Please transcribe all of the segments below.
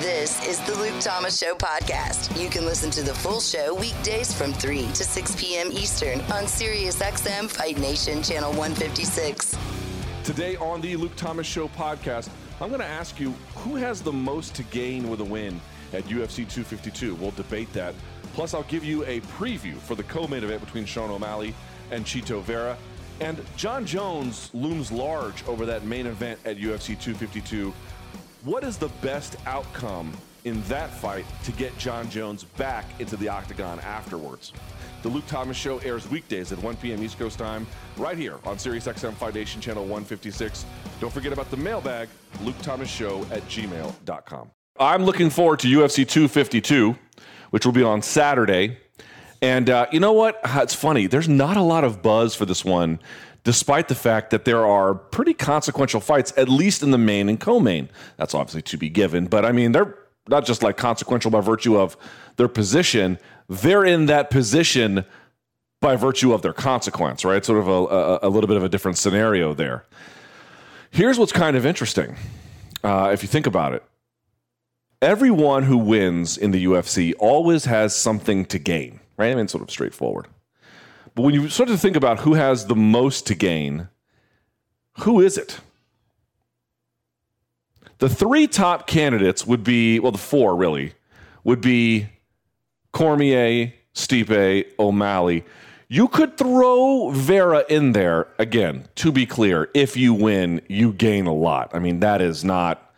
This is the Luke Thomas Show podcast. You can listen to the full show weekdays from 3 to 6 p.m. Eastern on SiriusXM Fight Nation Channel 156. Today on the Luke Thomas Show podcast, I'm going to ask you who has the most to gain with a win at UFC 252. We'll debate that. Plus, I'll give you a preview for the co main event between Sean O'Malley and Chito Vera. And Jon Jones looms large over that main event at UFC 252. What is the best outcome in that fight to get Jon Jones back into the octagon afterwards? The Luke Thomas Show airs weekdays at 1 p.m. East Coast time, right here on SiriusXM Fight Nation Channel 156. Don't forget about the mailbag, Luke Thomas Show at gmail.com. I'm looking forward to UFC 252, which will be on Saturday. And uh, you know what? It's funny. There's not a lot of buzz for this one, despite the fact that there are pretty consequential fights, at least in the main and co main. That's obviously to be given. But I mean, they're not just like consequential by virtue of their position, they're in that position by virtue of their consequence, right? Sort of a, a, a little bit of a different scenario there. Here's what's kind of interesting uh, if you think about it. Everyone who wins in the UFC always has something to gain, right? I mean, sort of straightforward. But when you start to think about who has the most to gain, who is it? The three top candidates would be, well, the four really, would be Cormier, Stipe, O'Malley. You could throw Vera in there again, to be clear. If you win, you gain a lot. I mean, that is not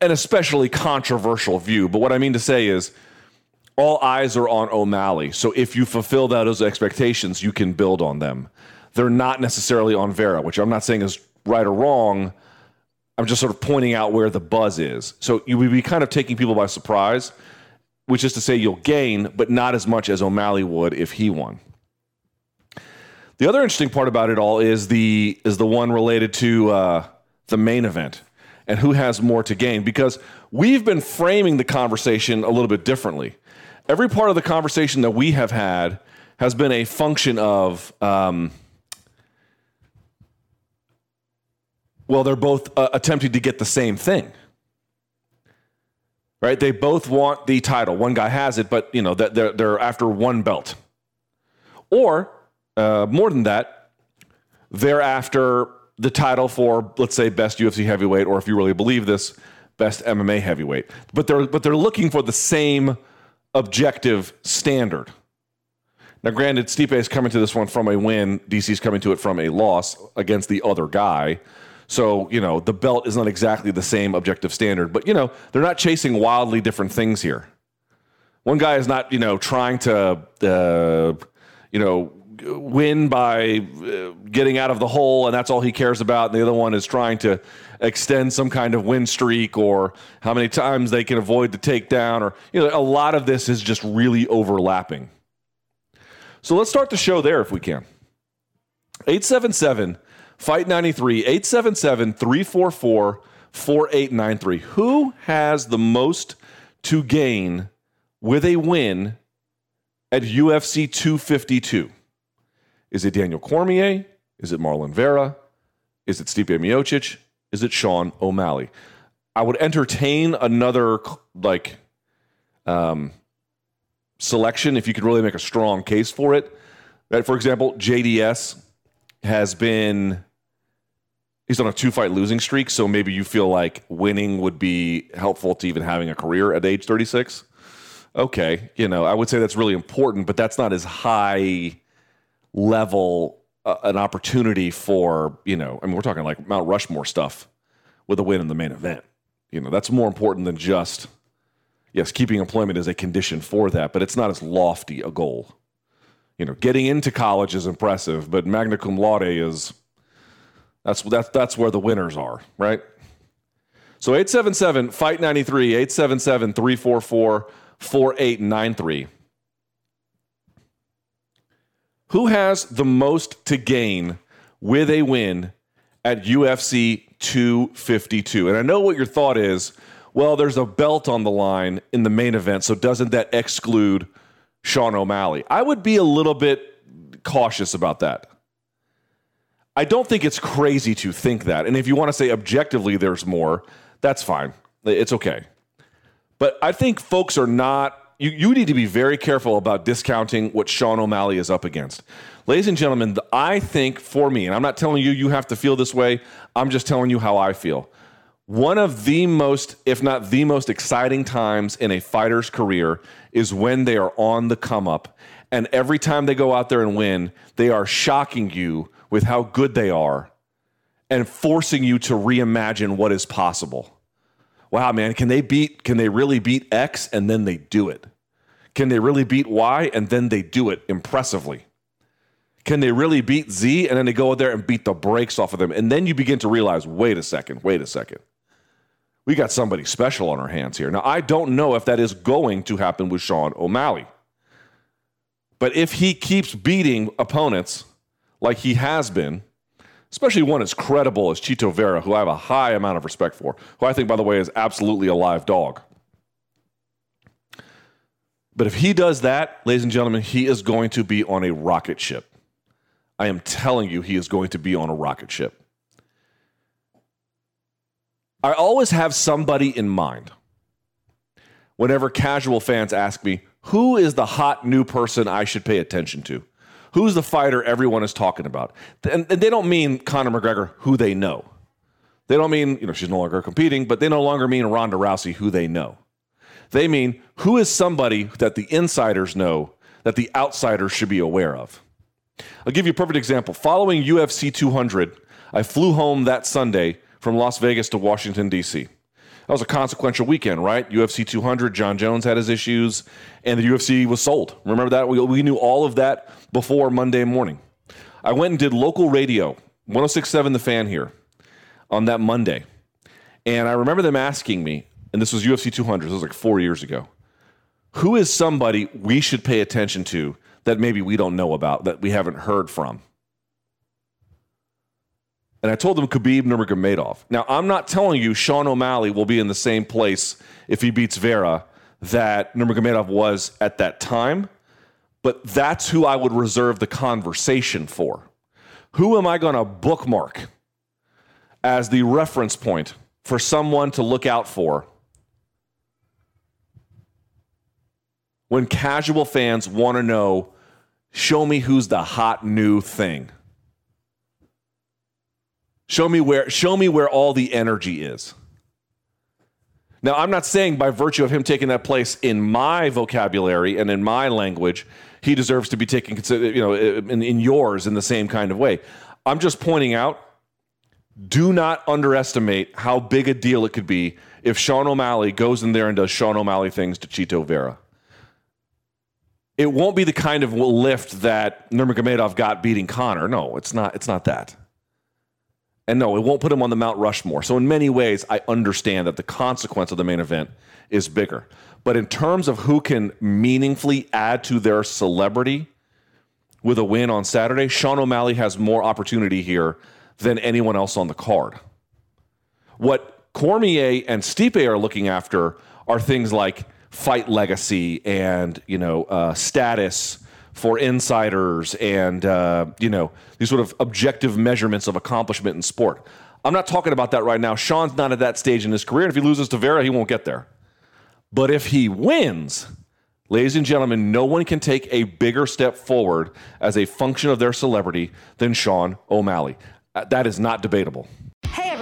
an especially controversial view. But what I mean to say is, all eyes are on O'Malley. So if you fulfill those expectations, you can build on them. They're not necessarily on Vera, which I'm not saying is right or wrong. I'm just sort of pointing out where the buzz is. So you would be kind of taking people by surprise, which is to say you'll gain, but not as much as O'Malley would if he won. The other interesting part about it all is the is the one related to uh, the main event and who has more to gain because we've been framing the conversation a little bit differently every part of the conversation that we have had has been a function of um, well they're both uh, attempting to get the same thing. Right? They both want the title. One guy has it but you know they're, they're after one belt. Or uh, more than that they're after the title for let's say best ufc heavyweight or if you really believe this best mma heavyweight. But they're but they're looking for the same objective standard. Now, granted, Stipe is coming to this one from a win. DC's coming to it from a loss against the other guy. So, you know, the belt is not exactly the same objective standard, but, you know, they're not chasing wildly different things here. One guy is not, you know, trying to, uh, you know, win by uh, getting out of the hole, and that's all he cares about. And the other one is trying to extend some kind of win streak or how many times they can avoid the takedown, or you know, a lot of this is just really overlapping. So let's start the show there if we can. 877 Fight 93, 877 344 4893. Who has the most to gain with a win at UFC 252? Is it Daniel Cormier? Is it Marlon Vera? Is it Stipe Miocic? Is it Sean O'Malley? I would entertain another like um, selection if you could really make a strong case for it. Right? For example, JDS has been he's on a two fight losing streak, so maybe you feel like winning would be helpful to even having a career at age 36. Okay, you know, I would say that's really important, but that's not as high level an opportunity for you know i mean we're talking like mount rushmore stuff with a win in the main event. You know that's more important than just yes keeping employment is a condition for that but it's not as lofty a goal. You know getting into college is impressive but magna cum laude is that's that's that's where the winners are right? So 877 fight 93 877 344 4893 who has the most to gain with a win at UFC 252? And I know what your thought is. Well, there's a belt on the line in the main event, so doesn't that exclude Sean O'Malley? I would be a little bit cautious about that. I don't think it's crazy to think that. And if you want to say objectively there's more, that's fine. It's okay. But I think folks are not. You, you need to be very careful about discounting what Sean O'Malley is up against. Ladies and gentlemen, I think for me, and I'm not telling you you have to feel this way, I'm just telling you how I feel. One of the most, if not the most exciting times in a fighter's career is when they are on the come up. And every time they go out there and win, they are shocking you with how good they are and forcing you to reimagine what is possible wow, man, can they beat, can they really beat X? And then they do it. Can they really beat Y? And then they do it impressively. Can they really beat Z? And then they go out there and beat the brakes off of them. And then you begin to realize, wait a second, wait a second. We got somebody special on our hands here. Now, I don't know if that is going to happen with Sean O'Malley. But if he keeps beating opponents like he has been, especially one as credible as Chito Vera, who I have a high amount of respect for, who I think, by the way, is absolutely a live dog. But if he does that, ladies and gentlemen, he is going to be on a rocket ship. I am telling you, he is going to be on a rocket ship. I always have somebody in mind whenever casual fans ask me, who is the hot new person I should pay attention to? Who's the fighter everyone is talking about? And, and they don't mean Conor McGregor, who they know. They don't mean, you know, she's no longer competing, but they no longer mean Ronda Rousey, who they know. They mean who is somebody that the insiders know that the outsiders should be aware of. I'll give you a perfect example. Following UFC 200, I flew home that Sunday from Las Vegas to Washington, D.C that was a consequential weekend, right? UFC 200, Jon Jones had his issues, and the UFC was sold. Remember that? We, we knew all of that before Monday morning. I went and did local radio, 1067 The Fan here, on that Monday. And I remember them asking me, and this was UFC 200, this was like four years ago, who is somebody we should pay attention to that maybe we don't know about, that we haven't heard from? and I told him Khabib Nurmagomedov. Now, I'm not telling you Sean O'Malley will be in the same place if he beats Vera that Nurmagomedov was at that time, but that's who I would reserve the conversation for. Who am I going to bookmark as the reference point for someone to look out for when casual fans want to know, show me who's the hot new thing? Show me where show me where all the energy is. Now, I'm not saying by virtue of him taking that place in my vocabulary and in my language, he deserves to be taken, you know, uh, in, in yours in the same kind of way. I'm just pointing out, do not underestimate how big a deal it could be if Sean O'Malley goes in there and does Sean O'Malley things to Chito Vera. It won't be the kind of lift that Nurmagomedov got beating Conor. No, it's not. It's not that. And no, it won't put him on the Mount Rushmore. So, in many ways, I understand that the consequence of the main event is bigger. But in terms of who can meaningfully add to their celebrity with a win on Saturday, Sean O'Malley has more opportunity here than anyone else on the card. What Cormier and Stipe are looking after are things like fight legacy and you know uh, status for insiders and uh, you know these sort of objective measurements of accomplishment in sport. I'm not talking about that right now. Sean's not at that stage in his career, and if he loses to Vera, he won't get there. But if he wins, ladies and gentlemen, no one can take a bigger step forward as a function of their celebrity than Sean O'Malley. Uh, that is not debatable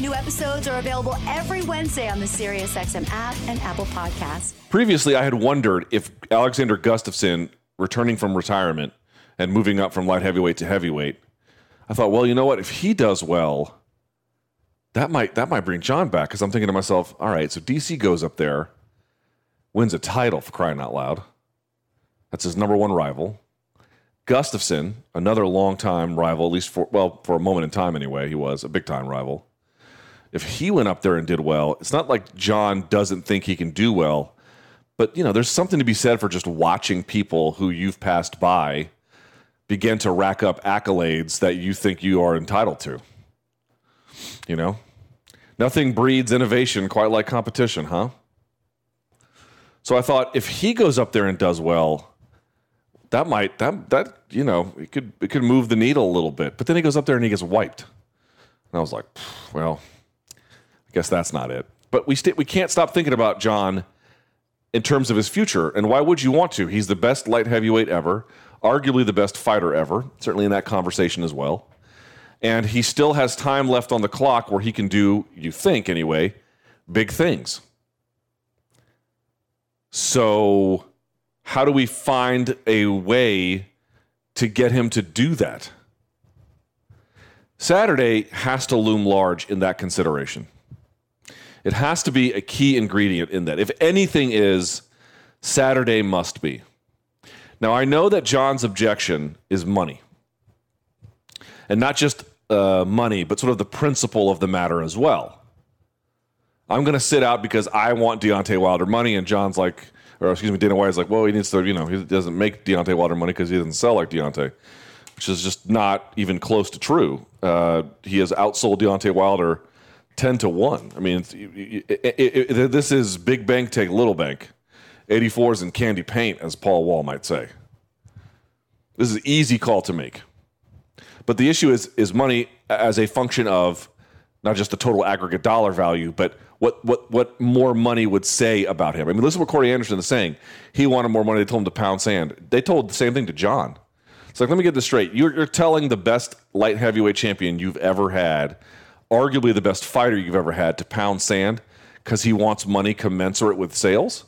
New episodes are available every Wednesday on the SiriusXM app and Apple Podcasts. Previously, I had wondered if Alexander Gustafson returning from retirement and moving up from light heavyweight to heavyweight, I thought, well, you know what? If he does well, that might that might bring Jon back. Because I'm thinking to myself, all right, so DC goes up there, wins a title for crying out loud. That's his number one rival. Gustafson, another long-time rival, at least for well, for a moment in time anyway, he was a big time rival. If he went up there and did well, it's not like Jon doesn't think he can do well. But you know, there's something to be said for just watching people who you've passed by begin to rack up accolades that you think you are entitled to. You know? Nothing breeds innovation quite like competition, huh? So I thought if he goes up there and does well, that might that that you know it could it could move the needle a little bit. But then he goes up there and he gets wiped, and I was like, well, guess that's not it. But we st- we can't stop thinking about Jon in terms of his future. And why would you want to? He's the best light heavyweight ever, arguably the best fighter ever, certainly in that conversation as well. And he still has time left on the clock where he can do, you think anyway, big things. So, how do we find a way to get him to do that? Saturday has to loom large in that consideration. It has to be a key ingredient in that. If anything is, Saturday must be. Now, I know that Jon's objection is money. And not just uh, money, but sort of the principle of the matter as well. I'm going to sit out because I want Deontay Wilder money. And Jon's like, or excuse me, Dana White's like, well, he needs to, you know, he doesn't make Deontay Wilder money because he doesn't sell like Deontay, which is just not even close to true. Uh, he has outsold Deontay Wilder 10 to 1. I mean, it, it, it, this is big bank take little bank. 84s and candy paint, as Paul Wall might say. This is an easy call to make. But the issue is is money as a function of not just the total aggregate dollar value, but what what what more money would say about him. I mean, listen to what Corey Anderson is saying. He wanted more money. They told him to pound sand. They told the same thing to Jon. It's like, let me get this straight. You're, you're telling the best light heavyweight champion you've ever had arguably the best fighter you've ever had to pound sand because he wants money commensurate with sales,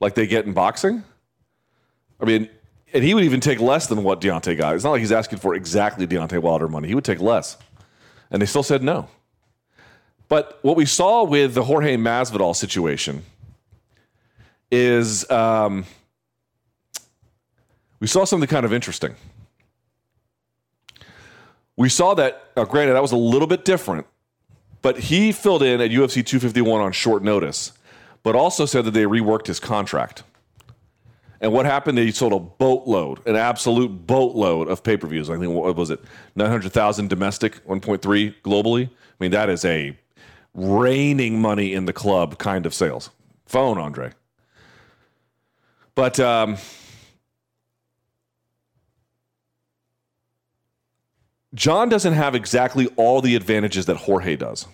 like they get in boxing. I mean, and he would even take less than what Deontay got. It's not like he's asking for exactly Deontay Wilder money. He would take less. And they still said no. But what we saw with the Jorge Masvidal situation is um, we saw something kind of interesting. We saw that, granted, that was a little bit different but he filled in at UFC 251 on short notice, but also said that they reworked his contract. And what happened? They sold a boatload, an absolute boatload of pay per views. I think what was it, nine hundred thousand domestic, one point three globally. I mean, that is a raining money in the club kind of sales. Phone, Andre. But um, Jon doesn't have exactly all the advantages that Jorge does.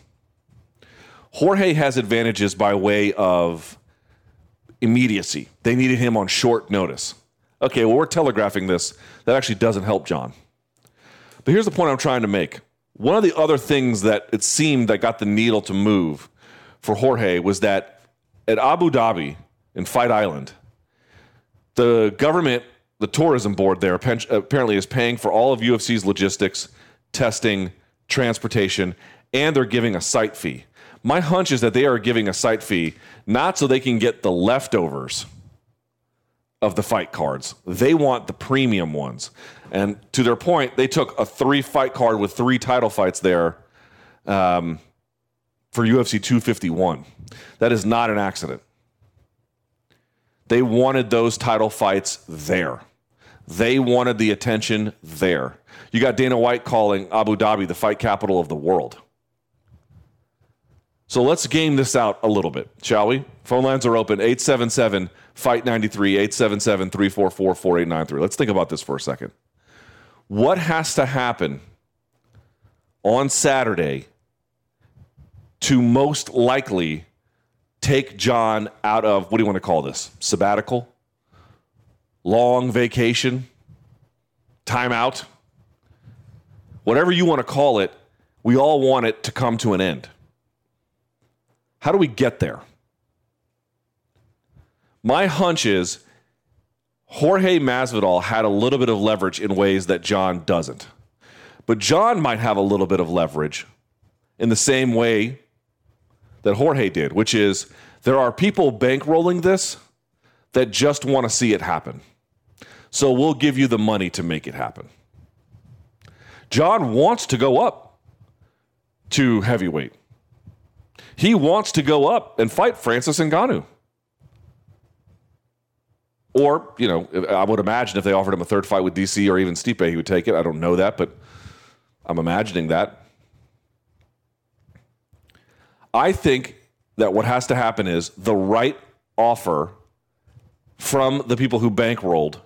Jorge has advantages by way of immediacy. They needed him on short notice. Okay, well, we're telegraphing this. That actually doesn't help Jon. But here's the point I'm trying to make. One of the other things that it seemed that got the needle to move for Jorge was that at Abu Dhabi in Fight Island, the government the tourism board there apparently is paying for all of UFC's logistics, testing, transportation, and they're giving a site fee. My hunch is that they are giving a site fee not so they can get the leftovers of the fight cards. They want the premium ones. And to their point, they took a three fight card with three title fights there um, for UFC 251. That is not an accident. They wanted those title fights there. They wanted the attention there. You got Dana White calling Abu Dhabi the fight capital of the world. So let's game this out a little bit, shall we? Phone lines are open 877 Fight 93, 877 344 4893. Let's think about this for a second. What has to happen on Saturday to most likely take Jon out of what do you want to call this? Sabbatical? Long vacation? Timeout? Whatever you want to call it, we all want it to come to an end. How do we get there? My hunch is Jorge Masvidal had a little bit of leverage in ways that Jon doesn't. But Jon might have a little bit of leverage in the same way that Jorge did, which is there are people bankrolling this that just want to see it happen. So we'll give you the money to make it happen. Jon wants to go up to heavyweight. He wants to go up and fight Francis Ngannou. Or, you know, I would imagine if they offered him a third fight with DC or even Stipe, he would take it. I don't know that, but I'm imagining that. I think that what has to happen is the right offer from the people who bankrolled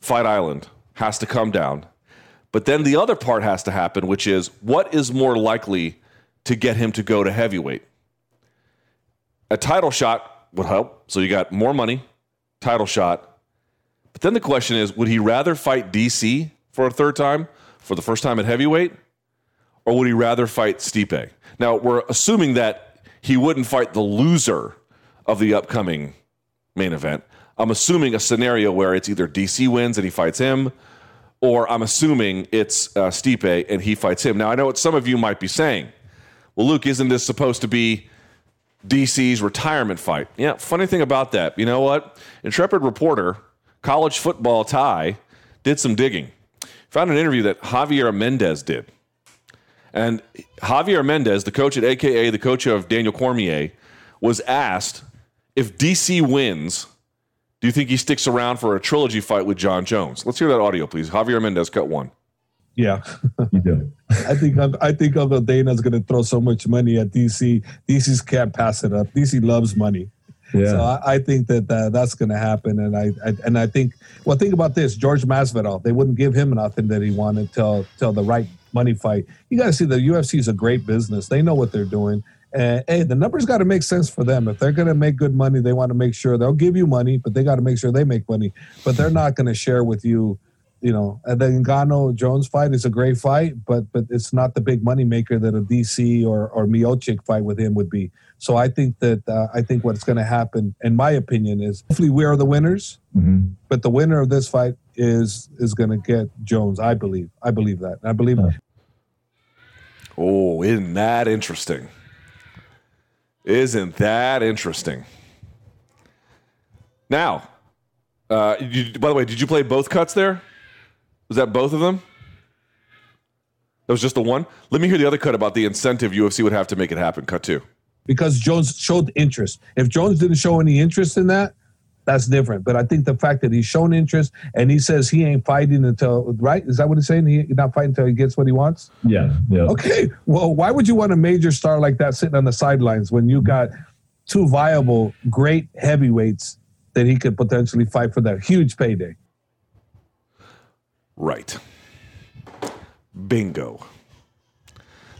Fight Island has to come down. But then the other part has to happen, which is what is more likely to get him to go to heavyweight? A title shot would help. So you got more money, title shot. But then the question is would he rather fight DC for a third time, for the first time at heavyweight? Or would he rather fight Stipe? Now, we're assuming that he wouldn't fight the loser of the upcoming main event. I'm assuming a scenario where it's either DC wins and he fights him, or I'm assuming it's uh, Stipe and he fights him. Now, I know what some of you might be saying. Well, Luke, isn't this supposed to be DC's retirement fight? Yeah, funny thing about that. You know what? Intrepid reporter, college football tie, did some digging. Found an interview that Javier Mendez did. And Javier Mendez, the coach at AKA, the coach of Daniel Cormier, was asked if DC wins, do you think he sticks around for a trilogy fight with Jon Jones? Let's hear that audio, please. Javier Mendez, cut one. Yeah, you do. I think I think Uncle Dana's going to throw so much money at DC. DC's can't pass it up. DC loves money. Yeah. So I, I think that uh, that's going to happen, and I, I, and I think well, think about this: George Masvidal. They wouldn't give him nothing that he wanted till till the right money fight. You got to see the UFC is a great business. They know what they're doing. And hey, the numbers got to make sense for them. If they're going to make good money, they want to make sure they'll give you money, but they got to make sure they make money. But they're not going to share with you, you know. And the Ngannou Jones fight is a great fight, but but it's not the big money maker that a DC or or Miocic fight with him would be. So I think that uh, I think what's going to happen, in my opinion, is hopefully we are the winners. Mm-hmm. But the winner of this fight is is going to get Jones. I believe. I believe that. I believe. Oh, isn't that interesting? Isn't that interesting? Now, uh, you, by the way, did you play both cuts there? Was that both of them? That was just the one? Let me hear the other cut about the incentive UFC would have to make it happen. Cut two. Because Jones showed interest. If Jones didn't show any interest in that, that's different. But I think the fact that he's shown interest and he says he ain't fighting until right is that what he's saying? He not fighting until he gets what he wants. Yeah. Yeah. Okay. Well, why would you want a major star like that sitting on the sidelines when you got two viable, great heavyweights that he could potentially fight for that huge payday? Right. Bingo.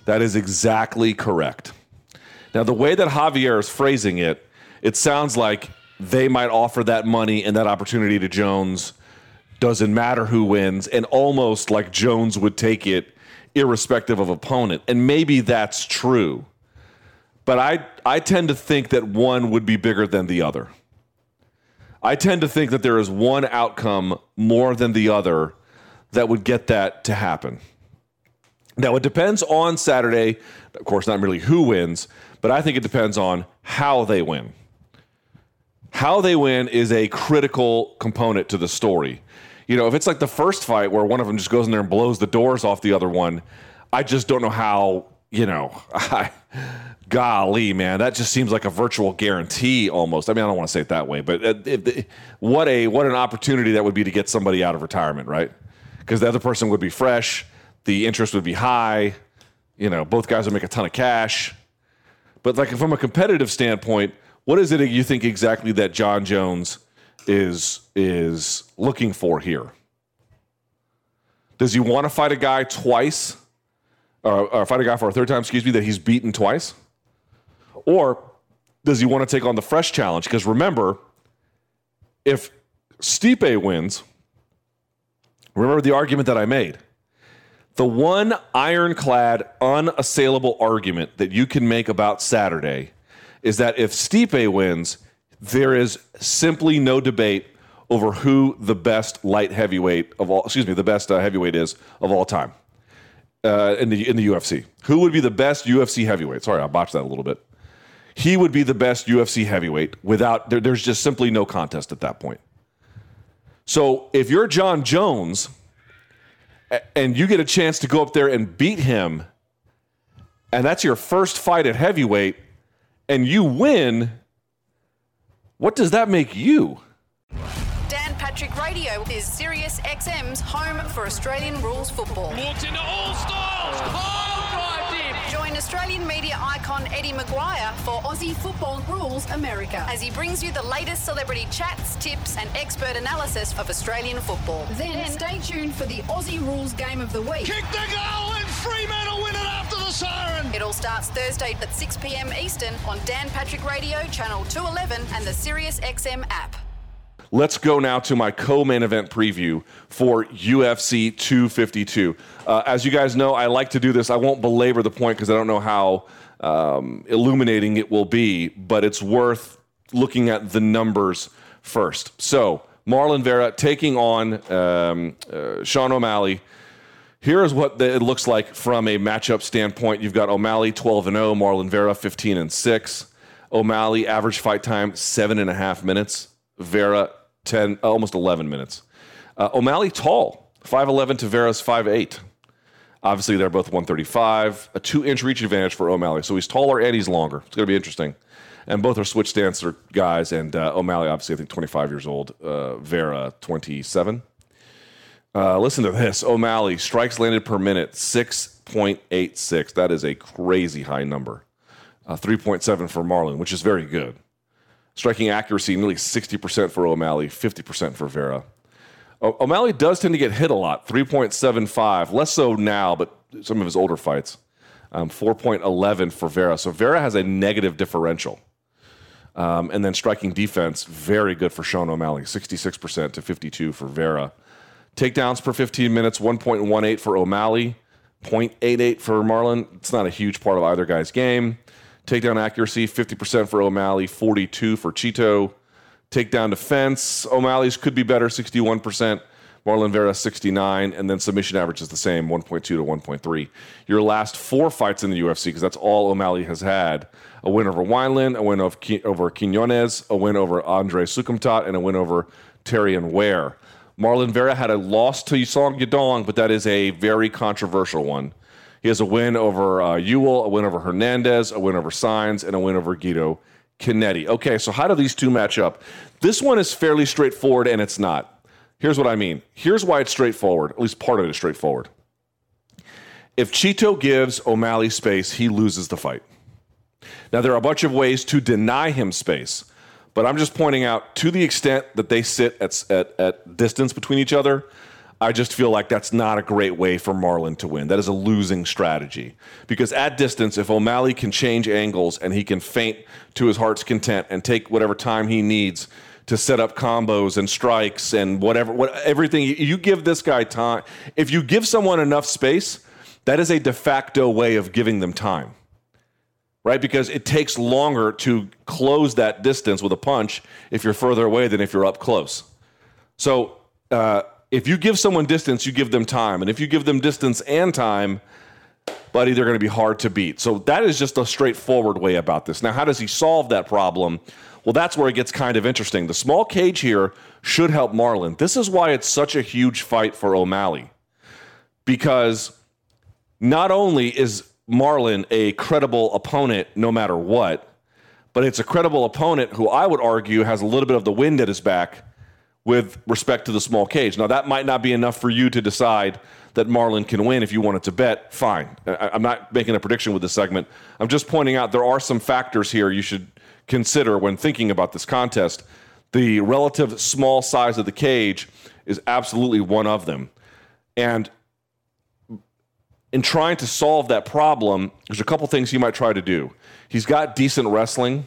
That is exactly correct. Now, the way that Javier is phrasing it, it sounds like they might offer that money and that opportunity to Jones. Doesn't matter who wins, and almost like Jones would take it irrespective of opponent. And maybe that's true. But I, I tend to think that one would be bigger than the other. I tend to think that there is one outcome more than the other that would get that to happen. Now, it depends on Saturday. Of course, not merely who wins, but I think it depends on how they win how they win is a critical component to the story. You know, if it's like the first fight where one of them just goes in there and blows the doors off the other one, I just don't know how, you know, I, golly, man, that just seems like a virtual guarantee almost. I mean, I don't want to say it that way, but if, what a what an opportunity that would be to get somebody out of retirement, right? Because the other person would be fresh, the interest would be high, you know, both guys would make a ton of cash. But like from a competitive standpoint, what is it you think exactly that Jon Jones is is looking for here? Does he want to fight a guy twice, or, or fight a guy for a third time? Excuse me, that he's beaten twice, or does he want to take on the fresh challenge? Because remember, if Stipe wins, remember the argument that I made. The one ironclad, unassailable argument that you can make about Saturday is that if Stipe wins, there is simply no debate over who the best light heavyweight of all, excuse me, the best uh, heavyweight is of all time uh, in the in the UFC. Who would be the best UFC heavyweight? Sorry, I botched that a little bit. He would be the best UFC heavyweight without there, there's just simply no contest at that point. So if you're Jon Jones and you get a chance to go up there and beat him, and that's your first fight at heavyweight and you win, what does that make you? Dan Patrick Radio is Sirius XM's home for Australian rules football. Walked into all styles. Pile oh. drive Join Australian media icon Eddie McGuire for Aussie Football Rules America as he brings you the latest celebrity chats, tips, and expert analysis of Australian football. Then stay tuned for the Aussie Rules Game of the Week. Kick the goal and Fremantle win it after the siren. It all starts Thursday at 6 p.m. Eastern on Dan Patrick Radio, Channel 211, and the Sirius XM app. Let's go now to my co-main event preview for UFC 252. Uh, as you guys know, I like to do this. I won't belabor the point because I don't know how um, illuminating it will be, but it's worth looking at the numbers first. So Marlon Vera taking on um, uh, Sean O'Malley. Here is what the, it looks like from a matchup standpoint. You've got O'Malley 12 and 0, Marlon Vera 15 and 6. O'Malley average fight time seven and a half minutes. Vera 10, almost 11 minutes. Uh, O'Malley tall, 5'11 to Vera's 5'8. Obviously, they're both 135, a two inch reach advantage for O'Malley. So he's taller and he's longer. It's going to be interesting. And both are switch stance guys. And uh, O'Malley, obviously, I think 25 years old. Uh, Vera, 27. Uh, listen to this O'Malley, strikes landed per minute, 6.86. That is a crazy high number. Uh, 3.7 for Marlon, which is very good. Striking accuracy, nearly 60% for O'Malley, 50% for Vera. O- O'Malley does tend to get hit a lot, 3.75. Less so now, but some of his older fights. Um, 4.11 for Vera. So Vera has a negative differential. Um, and then striking defense, very good for Sean O'Malley, 66% to 52 for Vera. Takedowns per 15 minutes, 1.18 for O'Malley, 0.88 for Marlon. It's not a huge part of either guy's game. Takedown accuracy, 50% for O'Malley, 42 for Chito. Takedown defense, O'Malley's could be better, 61%. Marlon Vera, 69. And then submission average is the same, 1.2 to 1.3. Your last four fights in the UFC, because that's all O'Malley has had a win over Wineland, a win over Quinones, a win over Andre Soukhamthath, and a win over Terrion Ware. Marlon Vera had a loss to Yusong Yadong, but that is a very controversial one. He has a win over uh, Ewell, a win over Hernandez, a win over Saenz, and a win over Guido Cannetti. Okay, so how do these two match up? This one is fairly straightforward, and it's not. Here's what I mean. Here's why it's straightforward. At least part of it is straightforward. If Chito gives O'Malley space, he loses the fight. Now, there are a bunch of ways to deny him space, but I'm just pointing out to the extent that they sit at, at, at distance between each other, I just feel like that's not a great way for Marlon to win. That is a losing strategy. Because at distance, if O'Malley can change angles and he can feint to his heart's content and take whatever time he needs to set up combos and strikes and whatever, what, everything, you give this guy time. If you give someone enough space, that is a de facto way of giving them time. Right? Because it takes longer to close that distance with a punch if you're further away than if you're up close. So, uh, if you give someone distance, you give them time. And if you give them distance and time, buddy, they're going to be hard to beat. So that is just a straightforward way about this. Now, how does he solve that problem? Well, that's where it gets kind of interesting. The small cage here should help Marlon. This is why it's such a huge fight for O'Malley. Because not only is Marlon a credible opponent no matter what, but it's a credible opponent who I would argue has a little bit of the wind at his back with respect to the small cage. Now, that might not be enough for you to decide that Marlon can win if you wanted to bet. Fine. I, am not making a prediction with this segment. I'm just pointing out there are some factors here you should consider when thinking about this contest. The relative small size of the cage is absolutely one of them. And in trying to solve that problem, there's a couple things he might try to do. He's got decent wrestling.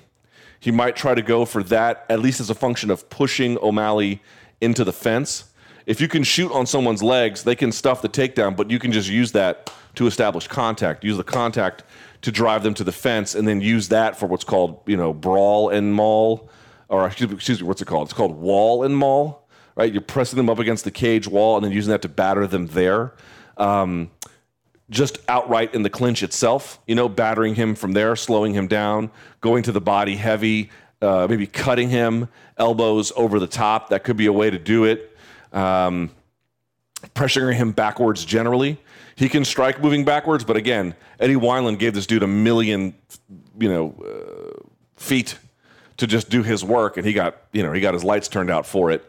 He might try to go for that, at least as a function of pushing O'Malley into the fence. If you can shoot on someone's legs, they can stuff the takedown, but you can just use that to establish contact. Use the contact to drive them to the fence, and then use that for what's called, you know, brawl and maul, or excuse me, what's it called? It's called wall and maul, right? You're pressing them up against the cage wall and then using that to batter them there. Um, just outright in the clinch itself, you know, battering him from there, slowing him down, going to the body heavy, uh, maybe cutting him, elbows over the top. That could be a way to do it. Um, pressuring him backwards generally. He can strike moving backwards, but again, Eddie Wineland gave this dude a million, you know, uh, feet to just do his work, and he got, you know, he got his lights turned out for it.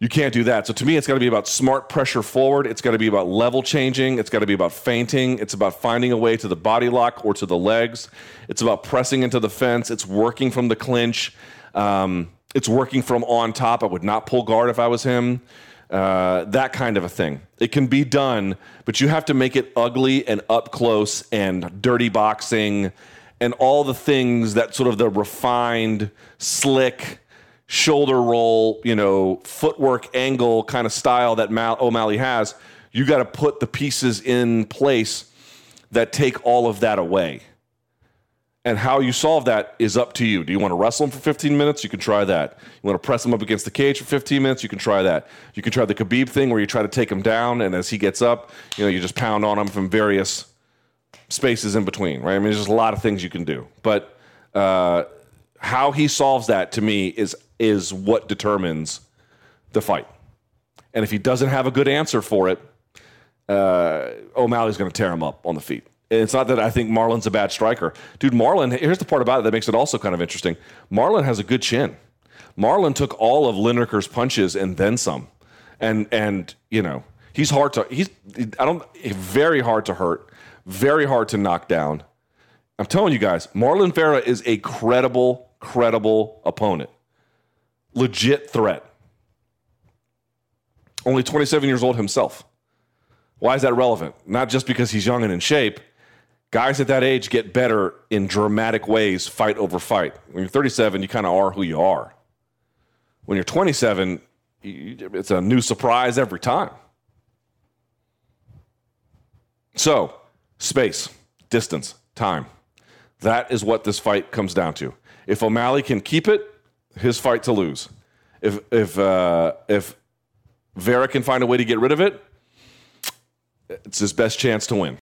You can't do that. So to me, it's got to be about smart pressure forward. It's got to be about level changing. It's got to be about feinting. It's about finding a way to the body lock or to the legs. It's about pressing into the fence. It's working from the clinch. Um, it's working from on top. I would not pull guard if I was him. Uh, that kind of a thing. It can be done, but you have to make it ugly and up close and dirty boxing and all the things that sort of the refined, slick, shoulder roll, you know, footwork angle kind of style that Mal- O'Malley has. You got to put the pieces in place that take all of that away. And how you solve that is up to you. Do you want to wrestle him for 15 minutes? You can try that. You want to press him up against the cage for 15 minutes? You can try that. You can try the Khabib thing where you try to take him down, and as he gets up, you know, you just pound on him from various spaces in between, right? I mean, there's just a lot of things you can do. But uh, how he solves that to me is is what determines the fight. And if he doesn't have a good answer for it, uh, O'Malley's going to tear him up on the feet. And it's not that I think Marlon's a bad striker. Dude, Marlon, here's the part about it that makes it also kind of interesting. Marlon has a good chin. Marlon took all of Lineker's punches and then some. And and you know, he's hard to he's I don't very hard to hurt, very hard to knock down. I'm telling you guys, Marlon Vera is a credible, credible opponent. Legit threat. Only 27 years old himself. Why is that relevant? Not just because he's young and in shape guys at that age get better in dramatic ways fight over fight. When you're 37, you kind of are who you are. When you're 27, it's a new surprise every time. So, space, distance, time. That is what this fight comes down to. If O'Malley can keep it, his fight to lose. If if uh, if Vera can find a way to get rid of it, it's his best chance to win.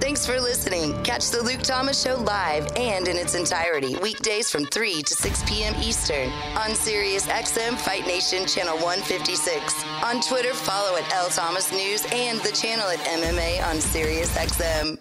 Thanks for listening. Catch the Luke Thomas Show live and in its entirety weekdays from 3 to 6 p.m. Eastern on Sirius XM Fight Nation Channel 156. On Twitter, follow at L Thomas News and the channel at MMA on Sirius XM.